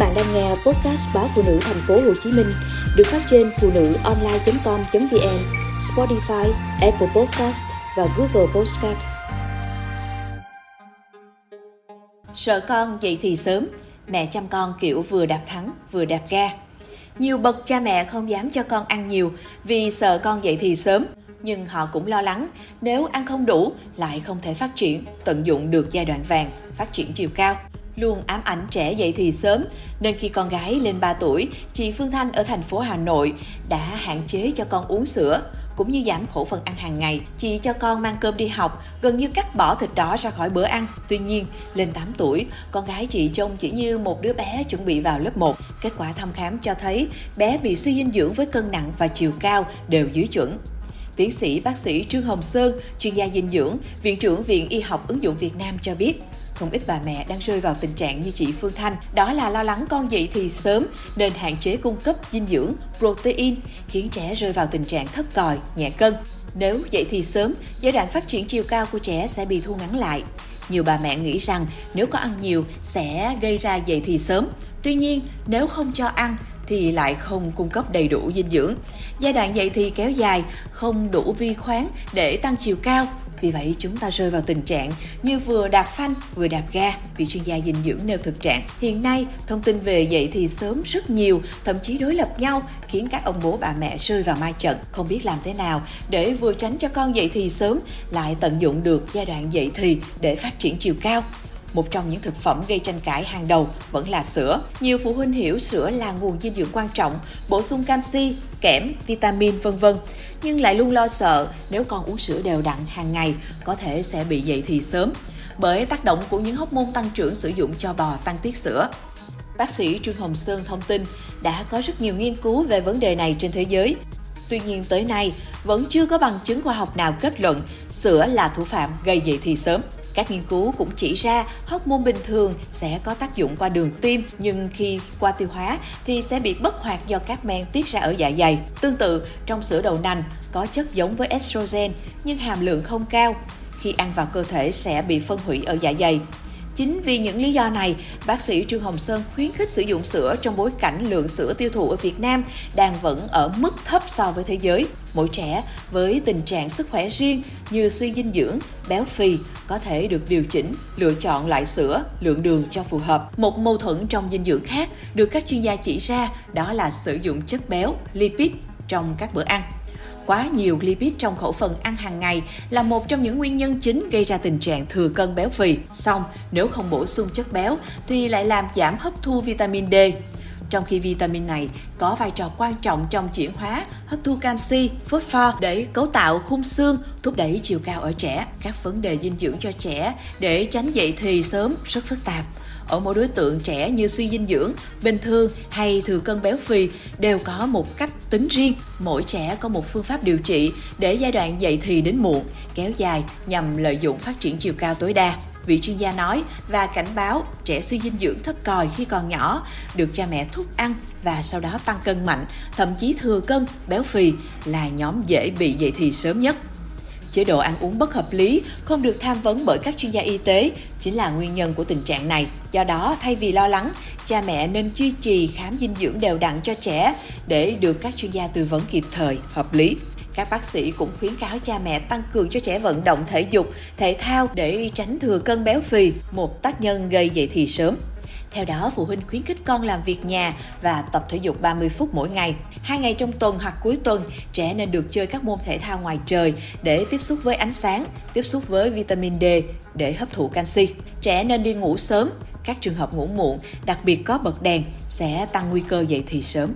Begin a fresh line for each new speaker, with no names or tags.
bạn đang nghe podcast báo phụ nữ thành phố Hồ Chí Minh được phát trên phụ nữ online.com.vn, Spotify, Apple Podcast và Google Podcast.
Sợ con dậy thì sớm, mẹ chăm con kiểu vừa đạp thắng vừa đạp ga. Nhiều bậc cha mẹ không dám cho con ăn nhiều vì sợ con dậy thì sớm, nhưng họ cũng lo lắng nếu ăn không đủ lại không thể phát triển, tận dụng được giai đoạn vàng, phát triển chiều cao luôn ám ảnh trẻ dậy thì sớm, nên khi con gái lên 3 tuổi, chị Phương Thanh ở thành phố Hà Nội đã hạn chế cho con uống sữa, cũng như giảm khẩu phần ăn hàng ngày. Chị cho con mang cơm đi học, gần như cắt bỏ thịt đỏ ra khỏi bữa ăn. Tuy nhiên, lên 8 tuổi, con gái chị trông chỉ như một đứa bé chuẩn bị vào lớp 1. Kết quả thăm khám cho thấy bé bị suy dinh dưỡng với cân nặng và chiều cao đều dưới chuẩn. Tiến sĩ bác sĩ Trương Hồng Sơn, chuyên gia dinh dưỡng, Viện trưởng Viện Y học ứng dụng Việt Nam cho biết, không ít bà mẹ đang rơi vào tình trạng như chị Phương Thanh, đó là lo lắng con dậy thì sớm nên hạn chế cung cấp dinh dưỡng, protein, khiến trẻ rơi vào tình trạng thấp còi, nhẹ cân. Nếu dậy thì sớm, giai đoạn phát triển chiều cao của trẻ sẽ bị thu ngắn lại. Nhiều bà mẹ nghĩ rằng nếu có ăn nhiều sẽ gây ra dậy thì sớm. Tuy nhiên, nếu không cho ăn thì lại không cung cấp đầy đủ dinh dưỡng. Giai đoạn dậy thì kéo dài, không đủ vi khoáng để tăng chiều cao vì vậy chúng ta rơi vào tình trạng như vừa đạp phanh vừa đạp ga vị chuyên gia dinh dưỡng nêu thực trạng. Hiện nay, thông tin về dậy thì sớm rất nhiều, thậm chí đối lập nhau, khiến các ông bố bà mẹ rơi vào mai trận, không biết làm thế nào để vừa tránh cho con dậy thì sớm, lại tận dụng được giai đoạn dậy thì để phát triển chiều cao một trong những thực phẩm gây tranh cãi hàng đầu vẫn là sữa. Nhiều phụ huynh hiểu sữa là nguồn dinh dưỡng quan trọng, bổ sung canxi, kẽm, vitamin vân vân, nhưng lại luôn lo sợ nếu con uống sữa đều đặn hàng ngày có thể sẽ bị dậy thì sớm bởi tác động của những hóc môn tăng trưởng sử dụng cho bò tăng tiết sữa. Bác sĩ Trương Hồng Sơn thông tin đã có rất nhiều nghiên cứu về vấn đề này trên thế giới. Tuy nhiên tới nay vẫn chưa có bằng chứng khoa học nào kết luận sữa là thủ phạm gây dậy thì sớm. Các nghiên cứu cũng chỉ ra hóc môn bình thường sẽ có tác dụng qua đường tim nhưng khi qua tiêu hóa thì sẽ bị bất hoạt do các men tiết ra ở dạ dày. Tương tự, trong sữa đậu nành có chất giống với estrogen nhưng hàm lượng không cao. Khi ăn vào cơ thể sẽ bị phân hủy ở dạ dày. Chính vì những lý do này, bác sĩ Trương Hồng Sơn khuyến khích sử dụng sữa trong bối cảnh lượng sữa tiêu thụ ở Việt Nam đang vẫn ở mức thấp so với thế giới. Mỗi trẻ với tình trạng sức khỏe riêng như suy dinh dưỡng, béo phì có thể được điều chỉnh, lựa chọn loại sữa, lượng đường cho phù hợp. Một mâu thuẫn trong dinh dưỡng khác được các chuyên gia chỉ ra đó là sử dụng chất béo, lipid trong các bữa ăn quá nhiều lipid trong khẩu phần ăn hàng ngày là một trong những nguyên nhân chính gây ra tình trạng thừa cân béo phì. Xong, nếu không bổ sung chất béo thì lại làm giảm hấp thu vitamin D. Trong khi vitamin này có vai trò quan trọng trong chuyển hóa, hấp thu canxi, phosphor để cấu tạo khung xương, thúc đẩy chiều cao ở trẻ. Các vấn đề dinh dưỡng cho trẻ để tránh dậy thì sớm rất phức tạp ở mỗi đối tượng trẻ như suy dinh dưỡng, bình thường hay thừa cân béo phì đều có một cách tính riêng. Mỗi trẻ có một phương pháp điều trị để giai đoạn dậy thì đến muộn, kéo dài nhằm lợi dụng phát triển chiều cao tối đa vị chuyên gia nói và cảnh báo trẻ suy dinh dưỡng thấp còi khi còn nhỏ được cha mẹ thúc ăn và sau đó tăng cân mạnh, thậm chí thừa cân, béo phì là nhóm dễ bị dậy thì sớm nhất. Chế độ ăn uống bất hợp lý, không được tham vấn bởi các chuyên gia y tế chính là nguyên nhân của tình trạng này. Do đó, thay vì lo lắng, cha mẹ nên duy trì khám dinh dưỡng đều đặn cho trẻ để được các chuyên gia tư vấn kịp thời, hợp lý. Các bác sĩ cũng khuyến cáo cha mẹ tăng cường cho trẻ vận động thể dục, thể thao để tránh thừa cân béo phì, một tác nhân gây dậy thì sớm. Theo đó, phụ huynh khuyến khích con làm việc nhà và tập thể dục 30 phút mỗi ngày. Hai ngày trong tuần hoặc cuối tuần, trẻ nên được chơi các môn thể thao ngoài trời để tiếp xúc với ánh sáng, tiếp xúc với vitamin D để hấp thụ canxi. Trẻ nên đi ngủ sớm. Các trường hợp ngủ muộn, đặc biệt có bật đèn, sẽ tăng nguy cơ dậy thì sớm.